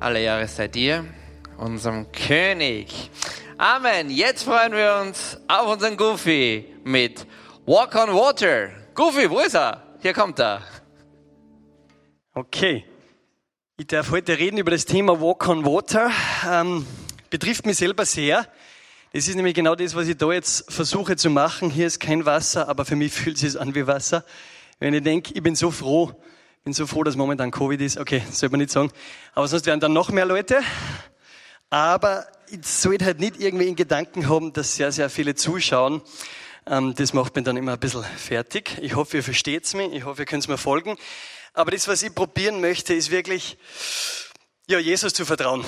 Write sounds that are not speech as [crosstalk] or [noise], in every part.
Alle Jahre sei dir, unserem König. Amen. Jetzt freuen wir uns auf unseren Goofy mit Walk on Water. Goofy, wo ist er? Hier kommt er. Okay. Ich darf heute reden über das Thema Walk on Water. Ähm, betrifft mich selber sehr. Das ist nämlich genau das, was ich da jetzt versuche zu machen. Hier ist kein Wasser, aber für mich [laughs] fühlt es sich an wie Wasser. Wenn ich denke, ich bin so froh, bin so froh, dass momentan Covid ist. Okay, sollte man nicht sagen. Aber sonst wären dann noch mehr Leute. Aber ich sollte halt nicht irgendwie in Gedanken haben, dass sehr, sehr viele zuschauen. Ähm, das macht mich dann immer ein bisschen fertig. Ich hoffe, ihr versteht's mich. Ich hoffe, ihr könnt mir folgen. Aber das, was ich probieren möchte, ist wirklich, ja, Jesus zu vertrauen.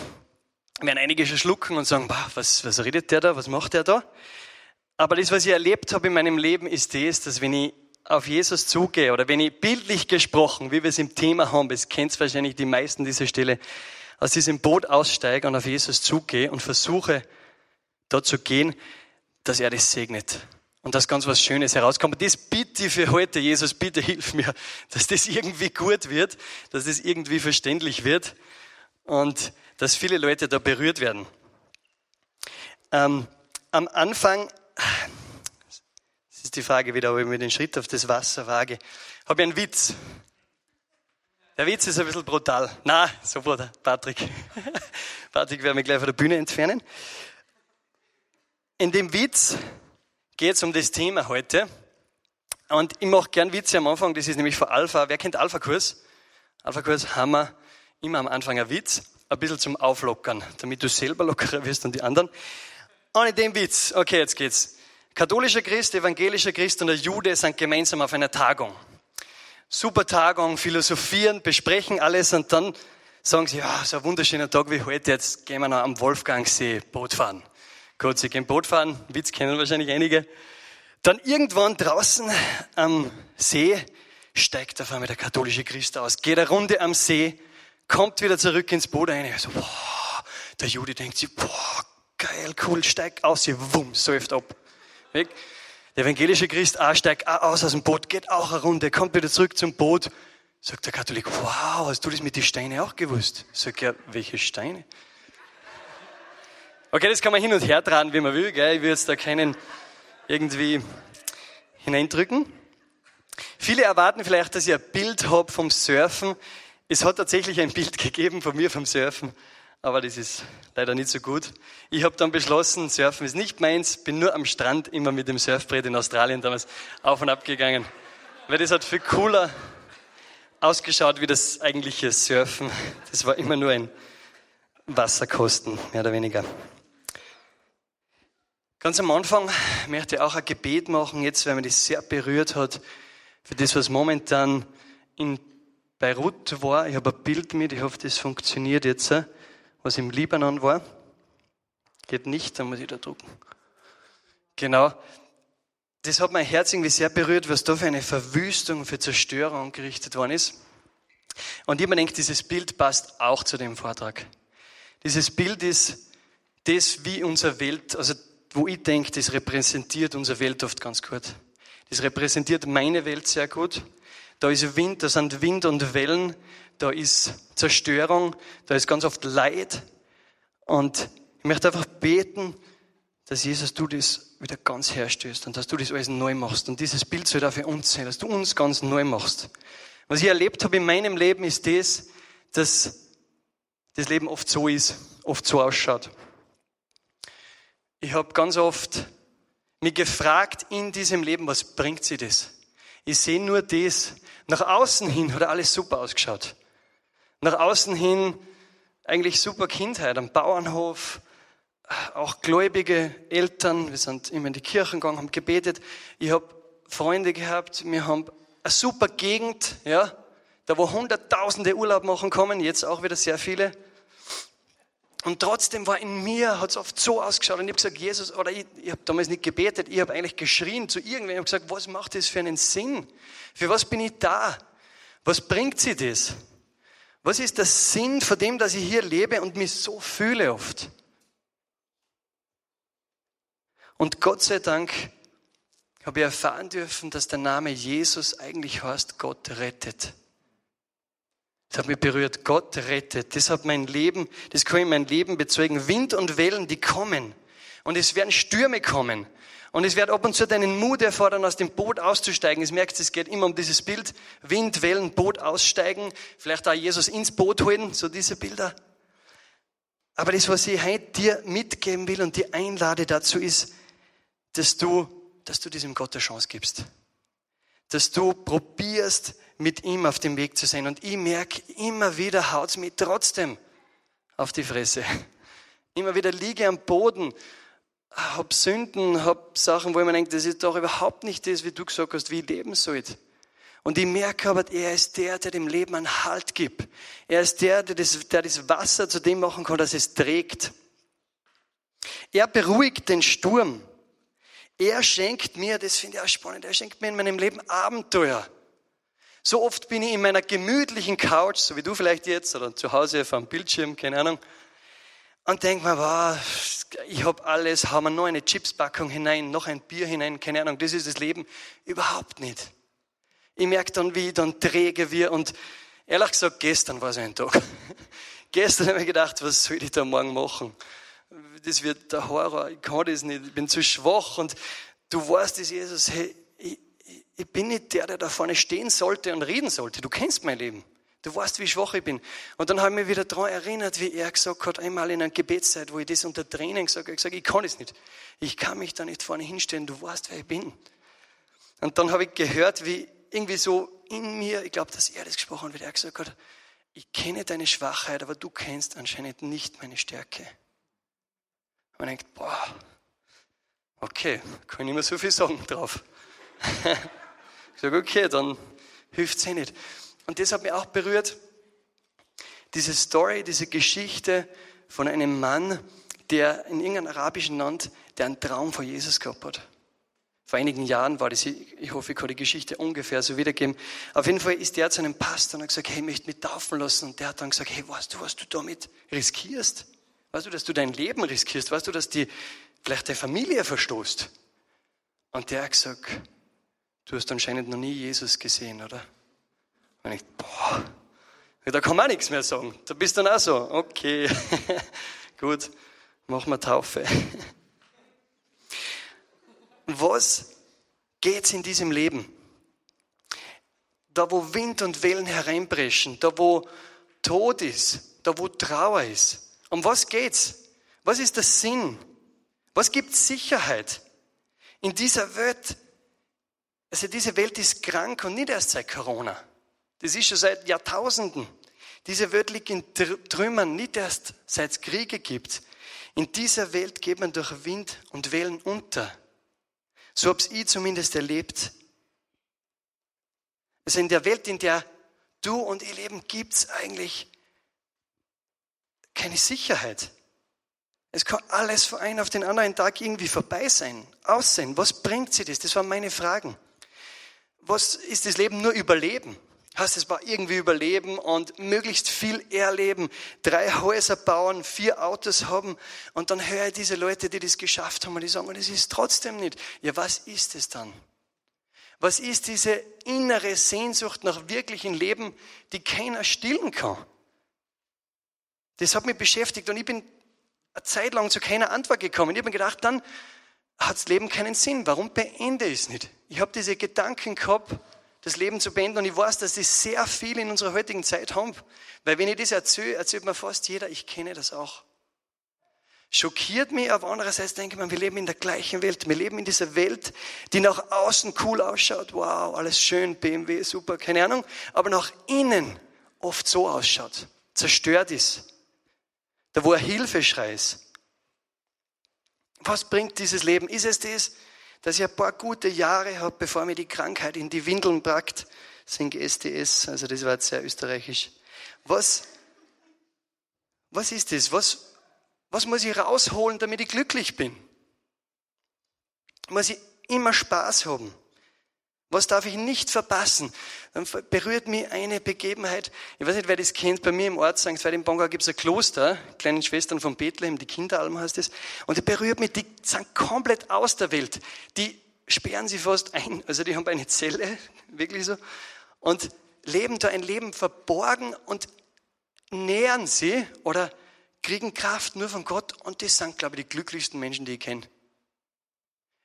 Werden einige schon schlucken und sagen, bah, was, was redet der da? Was macht der da? Aber das, was ich erlebt habe in meinem Leben, ist das, dass wenn ich auf Jesus zugehe oder wenn ich bildlich gesprochen, wie wir es im Thema haben, das kennt wahrscheinlich die meisten dieser Stelle, aus diesem Boot aussteige und auf Jesus zugehe und versuche, dort zu gehen, dass er das segnet. Und dass ganz was Schönes herauskommt. Und das bitte für heute, Jesus, bitte hilf mir, dass das irgendwie gut wird, dass das irgendwie verständlich wird und dass viele Leute da berührt werden. Ähm, am Anfang ist die Frage wieder, ob ich mir den Schritt auf das Wasser wage. Habe ich einen Witz. Der Witz ist ein bisschen brutal. Na, so brutal. Patrick. [laughs] Patrick werden wir gleich von der Bühne entfernen. In dem Witz geht es um das Thema heute. Und ich mache gern Witze am Anfang. Das ist nämlich von Alpha. Wer kennt Alpha-Kurs? Alpha-Kurs haben wir immer am Anfang ein Witz. Ein bisschen zum Auflockern, damit du selber lockerer wirst und die anderen. Und in dem Witz, okay, jetzt geht's. Katholischer Christ, evangelischer Christ und der Jude sind gemeinsam auf einer Tagung. Super Tagung, philosophieren, besprechen alles und dann sagen sie, ja, so ein wunderschöner Tag wie heute, jetzt gehen wir noch am Wolfgangsee Boot fahren. Gut, sie gehen Boot fahren, Witz kennen wahrscheinlich einige. Dann irgendwann draußen am See steigt auf einmal der katholische Christ aus, geht eine Runde am See, kommt wieder zurück ins Boot rein. So, boah, der Jude denkt sich, boah, geil, cool, steigt aus, sie wumm, säuft ab. Weg. Der evangelische Christ auch steigt auch aus aus dem Boot, geht auch Runde, kommt wieder zurück zum Boot. Sagt der Katholik, wow, hast du das mit den Steinen auch gewusst? Sag ja, welche Steine? Okay, das kann man hin und her drehen, wie man will, gell? Ich will jetzt da keinen irgendwie hineindrücken. Viele erwarten vielleicht, dass ich ein Bild habe vom Surfen. Es hat tatsächlich ein Bild [laughs] gegeben von mir vom Surfen aber das ist leider nicht so gut. Ich habe dann beschlossen, Surfen ist nicht meins, bin nur am Strand immer mit dem Surfbrett in Australien damals auf und ab gegangen. Weil das hat viel cooler ausgeschaut wie das eigentliche Surfen. Das war immer nur ein Wasserkosten, mehr oder weniger. Ganz am Anfang möchte ich auch ein Gebet machen, jetzt, weil mir das sehr berührt hat, für das, was momentan in Beirut war. Ich habe ein Bild mit, ich hoffe, das funktioniert jetzt was im Libanon war. Geht nicht, dann muss ich da drucken. Genau. Das hat mein Herz irgendwie sehr berührt, was da für eine Verwüstung, für Zerstörung gerichtet worden ist. Und ich mir denke, dieses Bild passt auch zu dem Vortrag. Dieses Bild ist das, wie unsere Welt, also wo ich denke, das repräsentiert unsere Welt oft ganz gut. Das repräsentiert meine Welt sehr gut. Da ist Wind, da sind Wind und Wellen, da ist Zerstörung, da ist ganz oft Leid. Und ich möchte einfach beten, dass Jesus du das wieder ganz herstößt und dass du das alles neu machst. Und dieses Bild soll da für uns sein, dass du uns ganz neu machst. Was ich erlebt habe in meinem Leben ist das, dass das Leben oft so ist, oft so ausschaut. Ich habe ganz oft mich gefragt in diesem Leben, was bringt sie das? Ich sehe nur das. Nach außen hin hat alles super ausgeschaut. Nach außen hin eigentlich super Kindheit am Bauernhof, auch gläubige Eltern. Wir sind immer in die Kirchen gegangen, haben gebetet. Ich habe Freunde gehabt. Wir haben eine super Gegend, ja, da wo Hunderttausende Urlaub machen kommen, jetzt auch wieder sehr viele. Und trotzdem war in mir, hat es oft so ausgeschaut und ich habe gesagt, Jesus, oder ich, ich habe damals nicht gebetet, ich habe eigentlich geschrien zu irgendwem, ich habe gesagt, was macht das für einen Sinn? Für was bin ich da? Was bringt sie das? Was ist der Sinn von dem, dass ich hier lebe und mich so fühle oft? Und Gott sei Dank habe ich erfahren dürfen, dass der Name Jesus eigentlich heißt, Gott rettet. Das hat mich berührt. Gott rettet. Das hat mein Leben, das kann ich mein Leben bezeugen. Wind und Wellen, die kommen. Und es werden Stürme kommen. Und es wird ab und zu deinen Mut erfordern, aus dem Boot auszusteigen. Es merkt, es geht immer um dieses Bild. Wind, Wellen, Boot aussteigen. Vielleicht auch Jesus ins Boot holen. So diese Bilder. Aber das, was ich heute dir mitgeben will und dir einlade dazu ist, dass du, dass du diesem Gott eine Chance gibst. Dass du probierst, mit ihm auf dem Weg zu sein. Und ich merke, immer wieder haut's mich trotzdem auf die Fresse. Immer wieder liege am Boden, hab Sünden, hab Sachen, wo ich mir denke, das ist doch überhaupt nicht das, wie du gesagt hast, wie ich leben sollte. Und ich merke aber, er ist der, der dem Leben einen Halt gibt. Er ist der, der das, der das Wasser zu dem machen kann, dass es trägt. Er beruhigt den Sturm. Er schenkt mir, das finde ich auch spannend, er schenkt mir in meinem Leben Abenteuer. So oft bin ich in meiner gemütlichen Couch, so wie du vielleicht jetzt, oder zu Hause vor dem Bildschirm, keine Ahnung, und denke mir, wow, ich habe alles, haben wir noch eine Chipspackung hinein, noch ein Bier hinein, keine Ahnung, das ist das Leben. Überhaupt nicht. Ich merke dann, wie ich dann träge wir und ehrlich gesagt, gestern war so ein Tag. [laughs] gestern habe ich gedacht, was soll ich da morgen machen? Das wird der Horror, ich kann das nicht, ich bin zu schwach und du weißt es, Jesus, hey, ich, ich bin nicht der, der da vorne stehen sollte und reden sollte. Du kennst mein Leben. Du weißt, wie schwach ich bin. Und dann habe ich mich wieder daran erinnert, wie er gesagt hat, einmal in einer Gebetszeit, wo ich das unter Tränen gesagt habe, ich gesagt, ich kann es nicht. Ich kann mich da nicht vorne hinstellen, du weißt, wer ich bin. Und dann habe ich gehört, wie irgendwie so in mir, ich glaube, dass er das gesprochen wird, er gesagt hat, ich kenne deine Schwachheit, aber du kennst anscheinend nicht meine Stärke. Und man denkt, boah, okay, kann ich mehr so viel sagen drauf. [laughs] ich sage, okay, dann hilft es eh nicht. Und das hat mich auch berührt, diese Story, diese Geschichte von einem Mann, der in irgendeinem arabischen Land, der einen Traum von Jesus gehabt hat. Vor einigen Jahren war das, ich hoffe, ich kann die Geschichte ungefähr so wiedergeben. Auf jeden Fall ist der zu einem Pastor und hat gesagt, hey, ich möchte mich taufen lassen. Und der hat dann gesagt, hey, weißt du, was du damit riskierst? Weißt du, dass du dein Leben riskierst? Weißt du, dass die vielleicht deine Familie verstoßt? Und der hat gesagt, du hast anscheinend noch nie Jesus gesehen, oder? Und ich, boah, da kann man auch nichts mehr sagen. Da bist du dann auch so, okay, [laughs] gut, machen wir Taufe was geht's in diesem Leben? Da, wo Wind und Wellen hereinbrechen, da, wo Tod ist, da, wo Trauer ist. Um was geht's? Was ist der Sinn? Was gibt Sicherheit? In dieser Welt, also diese Welt ist krank und nicht erst seit Corona. Das ist schon seit Jahrtausenden. Diese Welt liegt in Trümmern, nicht erst seit es Kriege gibt. In dieser Welt geht man durch Wind und Wellen unter. So habe ich zumindest erlebt. Also in der Welt, in der du und ich leben, gibt es eigentlich keine Sicherheit. Es kann alles von einem auf den anderen Tag irgendwie vorbei sein, aussehen. Was bringt sie das? Das waren meine Fragen. Was ist das Leben? Nur Überleben. Heißt, es war irgendwie Überleben und möglichst viel erleben, drei Häuser bauen, vier Autos haben und dann höre ich diese Leute, die das geschafft haben und die sagen, das ist trotzdem nicht. Ja, was ist es dann? Was ist diese innere Sehnsucht nach wirklichem Leben, die keiner stillen kann? Das hat mich beschäftigt und ich bin eine Zeit lang zu keiner Antwort gekommen. Ich habe mir gedacht, dann hat das Leben keinen Sinn. Warum beende ich es nicht? Ich habe diese Gedanken gehabt, das Leben zu beenden. Und ich weiß, dass das sehr viele in unserer heutigen Zeit haben. Weil wenn ich das erzähle, erzählt mir fast jeder, ich kenne das auch. Schockiert mich, aber andererseits denke ich mir, wir leben in der gleichen Welt. Wir leben in dieser Welt, die nach außen cool ausschaut. Wow, alles schön, BMW, super, keine Ahnung. Aber nach innen oft so ausschaut. Zerstört ist. Da wo ein Hilfeschrei ist. Was bringt dieses Leben? Ist es das, dass ich ein paar gute Jahre habe, bevor mir die Krankheit in die Windeln packt. Sing STS, also das war jetzt sehr österreichisch. Was, was ist das? Was, was muss ich rausholen, damit ich glücklich bin? Muss ich immer Spaß haben? Was darf ich nicht verpassen? Dann berührt mich eine Begebenheit. Ich weiß nicht, wer das kennt. Bei mir im Ort St. Veit im Bongau gibt es ein Kloster, kleinen Schwestern von Bethlehem, die Kinderalm heißt es. Und die berührt mich, die sind komplett aus der Welt. Die sperren sie fast ein. Also die haben eine Zelle, [laughs] wirklich so. Und leben da ein Leben verborgen und nähern sie oder kriegen Kraft nur von Gott und das sind, glaube ich, die glücklichsten Menschen, die ich kenne.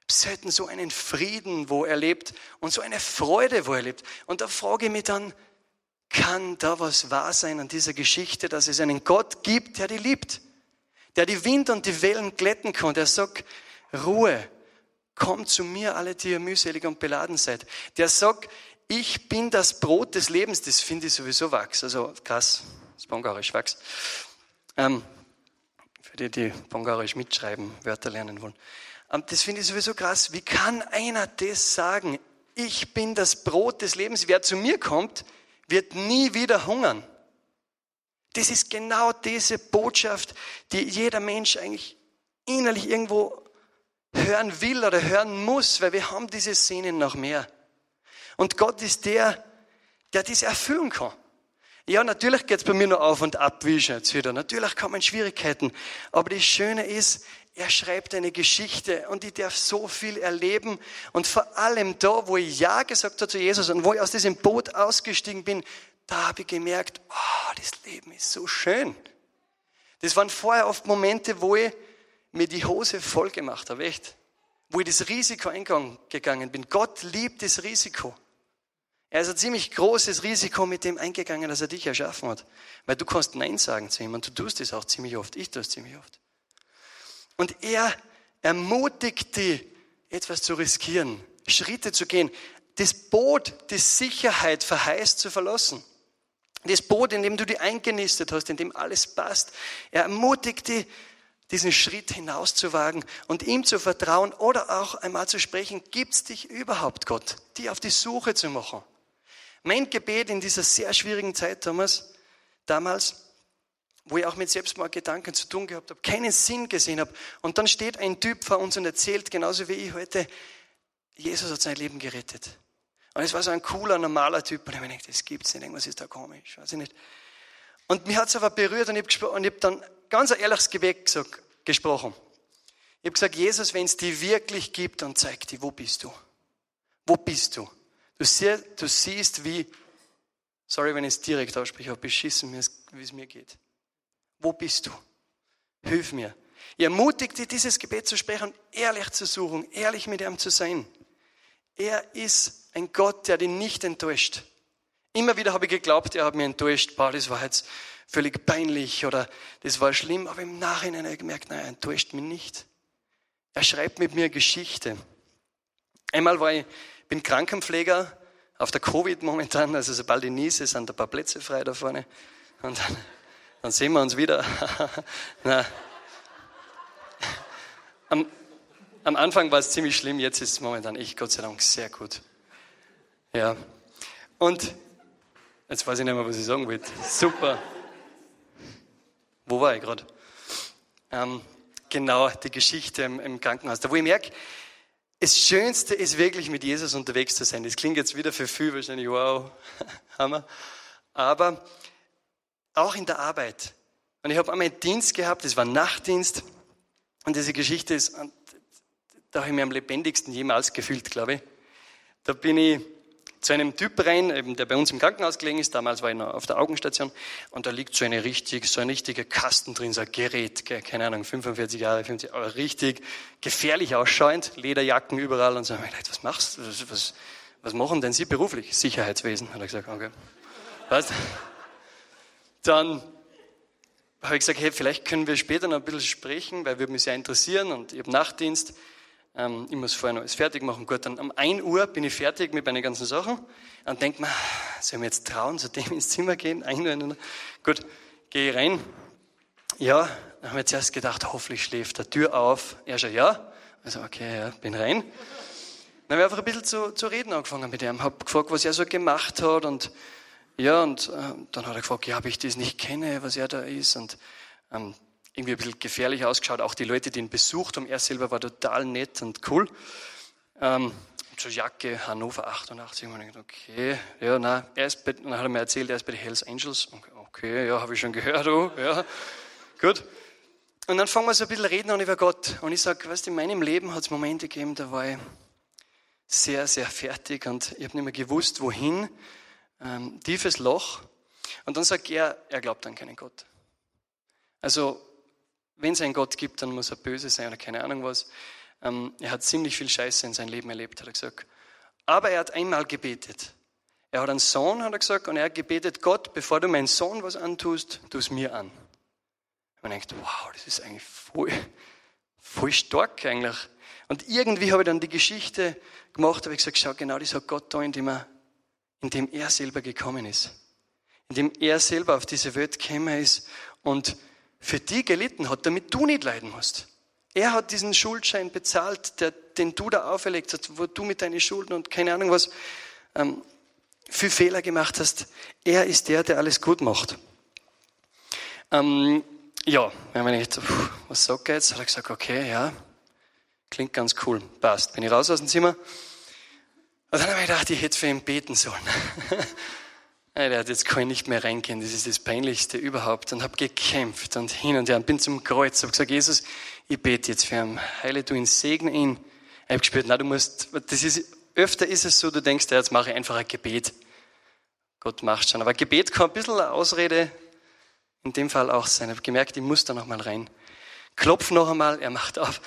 Selten so einen Frieden, wo er lebt und so eine Freude, wo er lebt. Und da frage ich mich dann, kann da was wahr sein an dieser Geschichte, dass es einen Gott gibt, der die liebt, der die Wind und die Wellen glätten kann, der sagt, Ruhe, kommt zu mir, alle, die ihr mühselig und beladen seid. Der sagt, ich bin das Brot des Lebens, das finde ich sowieso wachs, also krass, das Bongarisch wachs. Ähm, für die, die Bongarisch mitschreiben, Wörter lernen wollen. Das finde ich sowieso krass. Wie kann einer das sagen? Ich bin das Brot des Lebens. Wer zu mir kommt, wird nie wieder hungern. Das ist genau diese Botschaft, die jeder Mensch eigentlich innerlich irgendwo hören will oder hören muss, weil wir haben diese Szenen noch mehr. Und Gott ist der, der das erfüllen kann. Ja, natürlich geht's bei mir noch auf und ab, wie ich erzählt habe. Natürlich kommen Schwierigkeiten. Aber das Schöne ist, er schreibt eine Geschichte und ich darf so viel erleben. Und vor allem da, wo ich Ja gesagt habe zu Jesus und wo ich aus diesem Boot ausgestiegen bin, da habe ich gemerkt, oh, das Leben ist so schön. Das waren vorher oft Momente, wo ich mir die Hose voll gemacht habe, echt. Wo ich das Risiko eingegangen bin. Gott liebt das Risiko. Er ist ein ziemlich großes Risiko mit dem eingegangen, dass er dich erschaffen hat. Weil du kannst Nein sagen zu ihm und du tust es auch ziemlich oft. Ich tue es ziemlich oft. Und er ermutigt dich, etwas zu riskieren, Schritte zu gehen, das Boot, das Sicherheit verheißt, zu verlassen. Das Boot, in dem du dich eingenistet hast, in dem alles passt. Er ermutigt dich, diesen Schritt hinauszuwagen und ihm zu vertrauen oder auch einmal zu sprechen, gibt's dich überhaupt, Gott, die auf die Suche zu machen. Mein Gebet in dieser sehr schwierigen Zeit, Thomas, damals, wo ich auch mit Selbstmordgedanken zu tun gehabt habe, keinen Sinn gesehen habe. Und dann steht ein Typ vor uns und erzählt, genauso wie ich heute, Jesus hat sein Leben gerettet. Und es war so ein cooler, normaler Typ. Und ich habe gedacht, das gibt's nicht, irgendwas ist da komisch, weiß ich nicht. Und mich hat es aber berührt und ich habe hab dann ganz ein ehrliches Gebet gesagt, gesprochen. Ich habe gesagt, Jesus, wenn es die wirklich gibt, dann zeig dir, wo bist du? Wo bist du? Du, sie, du siehst, wie, sorry, wenn ich es direkt ausspreche, aber beschissen, wie es mir geht. Wo bist du? Hilf mir. Ich ermutige dich, dieses Gebet zu sprechen und ehrlich zu suchen, ehrlich mit ihm zu sein. Er ist ein Gott, der dich nicht enttäuscht. Immer wieder habe ich geglaubt, er hat mich enttäuscht. Boah, das war jetzt völlig peinlich oder das war schlimm. Aber im Nachhinein habe ich gemerkt, nein, er enttäuscht mich nicht. Er schreibt mit mir Geschichte. Einmal war ich, bin Krankenpfleger auf der Covid momentan, also sobald ich niese, sind ein paar Plätze frei da vorne. Und dann dann sehen wir uns wieder. [laughs] am, am, Anfang war es ziemlich schlimm, jetzt ist es momentan echt Gott sei Dank sehr gut. Ja. Und jetzt weiß ich nicht mehr, was ich sagen will. Super. Wo war ich gerade? Ähm, genau, die Geschichte im, im Krankenhaus. Da wo ich merke, das Schönste ist wirklich mit Jesus unterwegs zu sein. Das klingt jetzt wieder für viel wahrscheinlich, wow, [laughs] Hammer. Aber auch in der Arbeit. Und ich habe einmal einen Dienst gehabt, das war Nachtdienst. Und diese Geschichte ist, da habe ich mich am lebendigsten jemals gefühlt, glaube ich. Da bin ich zu einem Typ rein, der bei uns im Krankenhaus gelegen ist. Damals war ich auf der Augenstation. Und da liegt so, eine richtig, so ein richtiger Kasten drin, so ein Gerät, keine Ahnung, 45 Jahre, 50, aber richtig gefährlich ausschauend. Lederjacken überall. Und so. Ich was machst du? Was, was, was machen denn Sie beruflich? Sicherheitswesen. Hat er gesagt, okay. Weißt dann habe ich gesagt, hey, vielleicht können wir später noch ein bisschen sprechen, weil würde mich sehr interessieren und ich habe Nachtdienst. Ähm, ich muss vorher noch alles fertig machen. Gut, dann um 1 Uhr bin ich fertig mit meinen ganzen Sachen und denke mir, soll ich mir jetzt trauen, zu dem ins Zimmer gehen? 1 Uhr, gut, gehe ich rein. Ja, dann habe ich zuerst gedacht, hoffentlich schläft der Tür auf. Er schon, ja. Also, okay, ja, bin rein. Dann habe ich einfach ein bisschen zu, zu reden angefangen mit ihm, habe gefragt, was er so gemacht hat und ja, und äh, dann hat er gefragt, ja, ob ich das nicht kenne, was er da ist. Und ähm, irgendwie ein bisschen gefährlich ausgeschaut. Auch die Leute, die ihn besucht haben, er selber war total nett und cool. Ähm, so Jacke, Hannover 88. Und ich gedacht, okay, ja, na, er ist bei, dann hat er mir erzählt, er ist bei den Hells Angels. Okay, ja, habe ich schon gehört, oh, ja, gut. Und dann fangen wir so ein bisschen reden an über Gott. Und ich sage, weißt du, in meinem Leben hat es Momente gegeben, da war ich sehr, sehr fertig und ich habe nicht mehr gewusst, wohin ähm, tiefes Loch. Und dann sagt er, er glaubt an keinen Gott. Also, wenn es einen Gott gibt, dann muss er böse sein oder keine Ahnung was. Ähm, er hat ziemlich viel Scheiße in seinem Leben erlebt, hat er gesagt. Aber er hat einmal gebetet. Er hat einen Sohn, hat er gesagt, und er hat gebetet, Gott, bevor du meinen Sohn was antust, tu es mir an. Man denkt, wow, das ist eigentlich voll, voll stark eigentlich. Und irgendwie habe ich dann die Geschichte gemacht, habe ich gesagt, schau, genau das hat Gott da, indem er, indem er selber gekommen ist. Indem er selber auf diese Welt gekommen ist und für die gelitten hat, damit du nicht leiden musst. Er hat diesen Schuldschein bezahlt, der, den du da auferlegt hast, wo du mit deinen Schulden und keine Ahnung was ähm, viel Fehler gemacht hast. Er ist der, der alles gut macht. Ähm, ja, wenn man nicht, was sagt er jetzt? Hat er gesagt, okay, ja, klingt ganz cool, passt. Bin ich raus aus dem Zimmer. Und dann habe ich gedacht, ich hätte für ihn beten sollen. [laughs] Der hat jetzt kann ich nicht mehr reingehen, das ist das Peinlichste überhaupt. Und habe gekämpft und hin und her und bin zum Kreuz, habe gesagt, Jesus, ich bete jetzt für ihn, heile du ihn, segne ihn. Ich habe gespürt, na, du musst, das ist, öfter ist es so, du denkst, ja, jetzt mache ich einfach ein Gebet. Gott macht schon. Aber Gebet kann ein bisschen eine Ausrede in dem Fall auch sein. Ich habe gemerkt, ich muss da noch mal rein. Klopf noch einmal, er macht auf.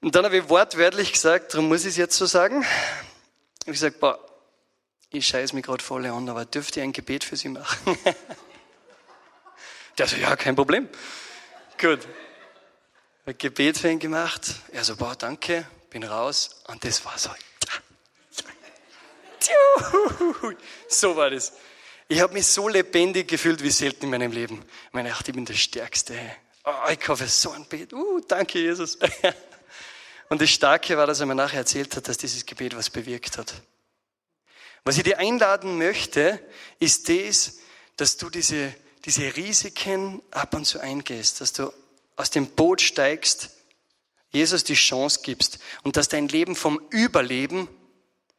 Und dann habe ich wortwörtlich gesagt, darum muss ich es jetzt so sagen. Ich habe gesagt, boah, ich scheiße mich gerade voll an, aber dürfte ich ein Gebet für Sie machen? Der [laughs] so, ja, kein Problem. Gut. Ein Gebet für ihn gemacht. Er so, boah, danke, bin raus. Und das war so. [laughs] So war das. Ich habe mich so lebendig gefühlt wie selten in meinem Leben. Ich meine, ich bin der Stärkste. Oh, ich hoffe, so ein Gebet. Uh, danke, Jesus. [laughs] Und das Starke war, dass er mir nachher erzählt hat, dass dieses Gebet was bewirkt hat. Was ich dir einladen möchte, ist das, dass du diese, diese Risiken ab und zu eingehst, dass du aus dem Boot steigst, Jesus die Chance gibst und dass dein Leben vom Überleben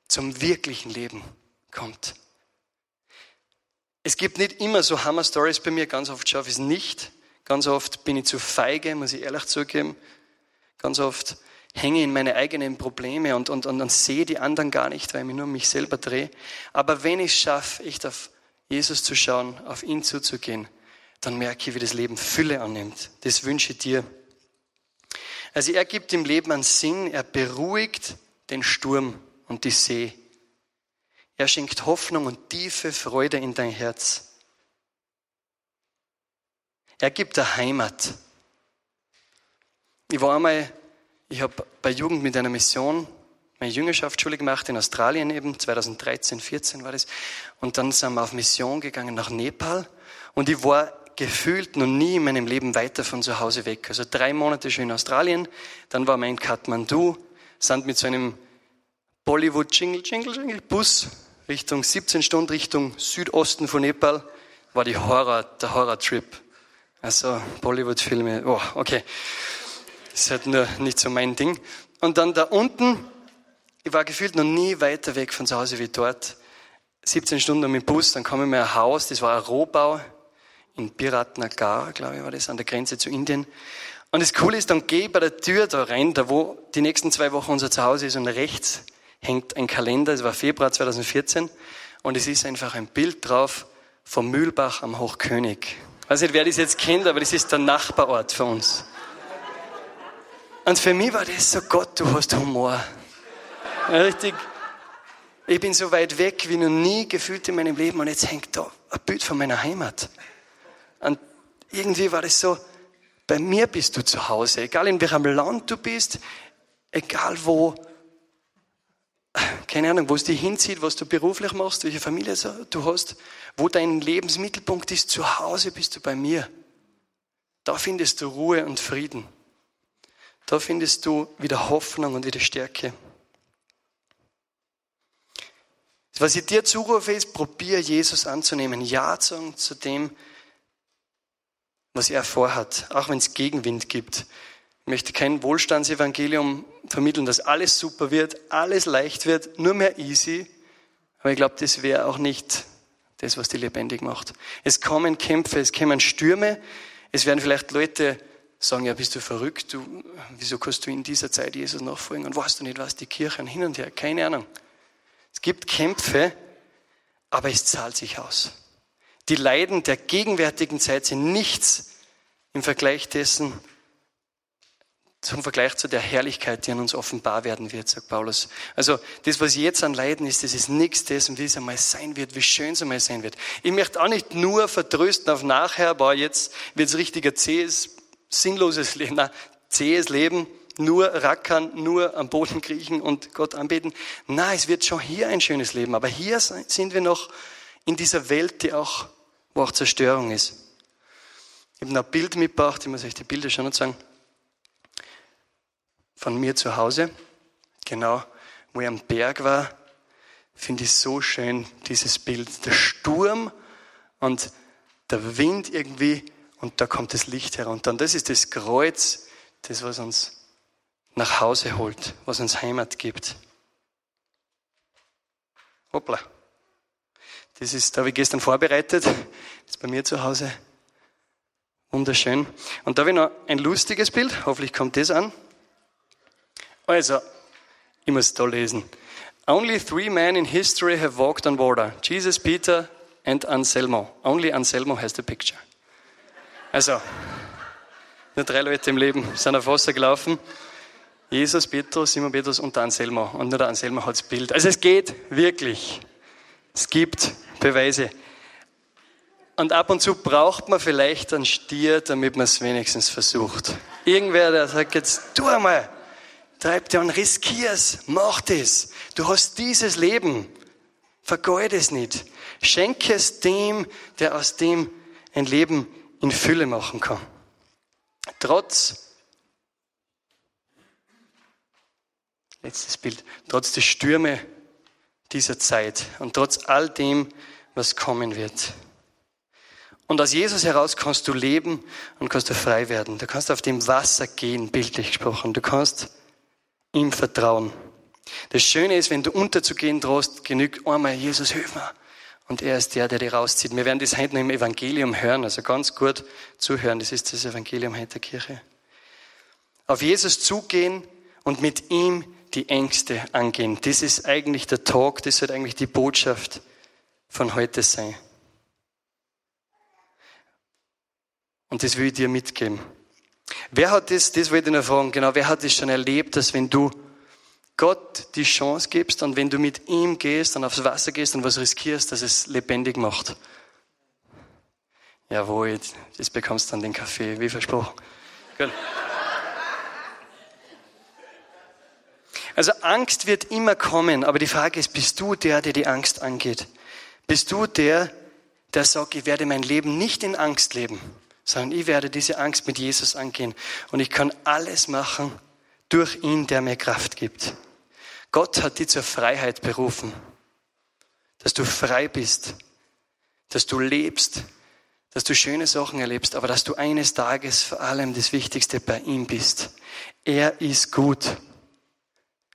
zum wirklichen Leben kommt. Es gibt nicht immer so Hammer-Stories bei mir, ganz oft schaffe ich es nicht. Ganz oft bin ich zu feige, muss ich ehrlich zugeben. Ganz oft hänge in meine eigenen Probleme und, und, und, und sehe die anderen gar nicht, weil ich mich nur um mich selber drehe. Aber wenn ich es schaffe, echt auf Jesus zu schauen, auf ihn zuzugehen, dann merke ich, wie das Leben Fülle annimmt. Das wünsche ich dir. Also er gibt dem Leben einen Sinn, er beruhigt den Sturm und die See. Er schenkt Hoffnung und tiefe Freude in dein Herz. Er gibt eine Heimat. Ich war einmal ich habe bei Jugend mit einer Mission meine Jüngerschaftsschule gemacht in Australien eben, 2013, 14 war das. Und dann sind wir auf Mission gegangen nach Nepal. Und ich war gefühlt noch nie in meinem Leben weiter von zu Hause weg. Also drei Monate schon in Australien, dann waren wir in Kathmandu, sind mit so einem Bollywood Jingle Jingle Jingle Bus Richtung 17 Stunden Richtung Südosten von Nepal, war die Horror, der Horror-Trip. Also Bollywood-Filme, oh, okay. Ist halt nur nicht so mein Ding. Und dann da unten, ich war gefühlt noch nie weiter weg von zu Hause wie dort. 17 Stunden mit dem Bus, dann kam ich mir ein Haus, das war ein Rohbau in Biratnagar, glaube ich, war das, an der Grenze zu Indien. Und das Coole ist, dann gehe ich bei der Tür da rein, da wo die nächsten zwei Wochen unser Zuhause ist und rechts hängt ein Kalender, es war Februar 2014 und es ist einfach ein Bild drauf vom Mühlbach am Hochkönig. Ich weiß nicht, wer das jetzt kennt, aber das ist der Nachbarort für uns. Und für mich war das so, Gott, du hast Humor. Richtig. Ich bin so weit weg wie noch nie gefühlt in meinem Leben und jetzt hängt da ein Bild von meiner Heimat. Und irgendwie war das so, bei mir bist du zu Hause, egal in welchem Land du bist, egal wo, keine Ahnung, wo es dich hinzieht, was du beruflich machst, welche Familie du hast, wo dein Lebensmittelpunkt ist, zu Hause bist du bei mir. Da findest du Ruhe und Frieden. Da findest du wieder Hoffnung und wieder Stärke. Was ich dir zurufe, ist, probier Jesus anzunehmen. Ja sagen zu dem, was er vorhat, auch wenn es Gegenwind gibt. Ich möchte kein Wohlstandsevangelium vermitteln, dass alles super wird, alles leicht wird, nur mehr easy. Aber ich glaube, das wäre auch nicht das, was die lebendig macht. Es kommen Kämpfe, es kommen Stürme, es werden vielleicht Leute sagen, ja, bist du verrückt, du, wieso kannst du in dieser Zeit Jesus nachfolgen und weißt du nicht, was die Kirchen hin und her, keine Ahnung. Es gibt Kämpfe, aber es zahlt sich aus. Die Leiden der gegenwärtigen Zeit sind nichts im Vergleich dessen, zum Vergleich zu der Herrlichkeit, die an uns offenbar werden wird, sagt Paulus. Also das, was jetzt an Leiden ist, das ist nichts dessen, wie es einmal sein wird, wie schön es einmal sein wird. Ich möchte auch nicht nur vertrösten auf nachher, aber jetzt wird es richtiger zähes, sinnloses Leben, nein, zähes Leben, nur rackern, nur am Boden kriechen und Gott anbeten. Nein, es wird schon hier ein schönes Leben, aber hier sind wir noch in dieser Welt, die auch, wo auch Zerstörung ist. Ich habe ein Bild mitgebracht, ich muss euch die Bilder schon noch sagen von mir zu Hause, genau wo ich am Berg war, finde ich so schön dieses Bild. Der Sturm und der Wind irgendwie und da kommt das Licht herunter. Und das ist das Kreuz, das was uns nach Hause holt, was uns Heimat gibt. Hoppla. Das ist, da habe ich gestern vorbereitet. Das ist bei mir zu Hause. Wunderschön. Und da habe ich noch ein lustiges Bild. Hoffentlich kommt das an. Also, ich muss da lesen. Only three men in history have walked on water. Jesus, Peter and Anselmo. Only Anselmo has the picture. Also, nur drei Leute im Leben sind auf Wasser gelaufen. Jesus, Petrus, Simon Petrus und der Anselmo. Und nur der Anselmo hat das Bild. Also es geht wirklich. Es gibt Beweise. Und ab und zu braucht man vielleicht einen Stier, damit man es wenigstens versucht. Irgendwer, der sagt jetzt, tu einmal. Treib dir und riskier's, mach das. Du hast dieses Leben. Vergeude es nicht. Schenke es dem, der aus dem ein Leben in Fülle machen kann. Trotz, letztes Bild, trotz der Stürme dieser Zeit und trotz all dem, was kommen wird. Und aus Jesus heraus kannst du leben und kannst du frei werden. Du kannst auf dem Wasser gehen, bildlich gesprochen. Du kannst ihm vertrauen. Das Schöne ist, wenn du unterzugehen drohst, genügt einmal Jesus, hilf mir. Und er ist der, der dich rauszieht. Wir werden das heute noch im Evangelium hören, also ganz gut zuhören. Das ist das Evangelium heute der Kirche. Auf Jesus zugehen und mit ihm die Ängste angehen. Das ist eigentlich der Talk, das wird eigentlich die Botschaft von heute sein. Und das will ich dir mitgeben. Wer hat das, das wollte ich noch fragen, genau, wer hat das schon erlebt, dass wenn du Gott die Chance gibst und wenn du mit ihm gehst und aufs Wasser gehst und was riskierst, dass es lebendig macht? Jawohl, das bekommst du dann den Kaffee, wie versprochen. Gut. Also Angst wird immer kommen, aber die Frage ist, bist du der, der die Angst angeht? Bist du der, der sagt, ich werde mein Leben nicht in Angst leben? sondern ich werde diese Angst mit Jesus angehen und ich kann alles machen durch ihn, der mir Kraft gibt. Gott hat dich zur Freiheit berufen, dass du frei bist, dass du lebst, dass du schöne Sachen erlebst, aber dass du eines Tages vor allem das Wichtigste bei ihm bist. Er ist gut.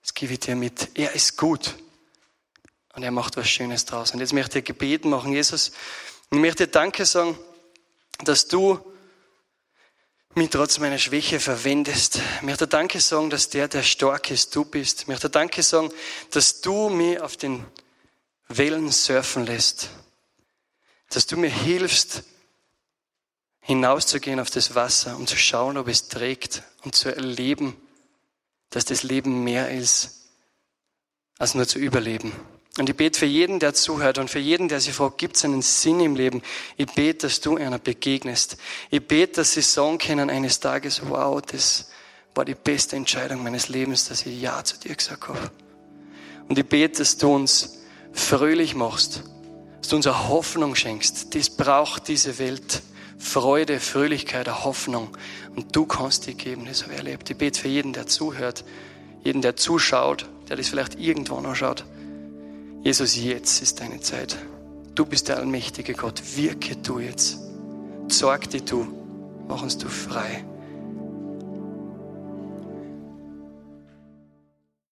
Das gebe ich dir mit. Er ist gut. Und er macht was Schönes draus. Und jetzt möchte ich Gebet machen, Jesus. Ich möchte dir Danke sagen, dass du mich trotz meiner Schwäche verwendest. Ich möchte Danke sagen, dass der, der stark ist, du bist. Ich möchte Danke sagen, dass du mich auf den Wellen surfen lässt. Dass du mir hilfst, hinauszugehen auf das Wasser, um zu schauen, ob es trägt und zu erleben, dass das Leben mehr ist, als nur zu überleben. Und ich bete für jeden, der zuhört und für jeden, der sich fragt, gibt es einen Sinn im Leben? Ich bete, dass du einer begegnest. Ich bete, dass sie sagen können eines Tages, wow, das war die beste Entscheidung meines Lebens, dass ich Ja zu dir gesagt habe. Und ich bete, dass du uns fröhlich machst, dass du uns eine Hoffnung schenkst. Das braucht diese Welt. Freude, Fröhlichkeit, eine Hoffnung. Und du kannst die geben, das habe ich erlebt. Ich bete für jeden, der zuhört, jeden, der zuschaut, der das vielleicht irgendwo noch schaut. Jesus, jetzt ist deine Zeit. Du bist der allmächtige Gott. Wirke du jetzt. Sorg dich du. Mach uns du frei.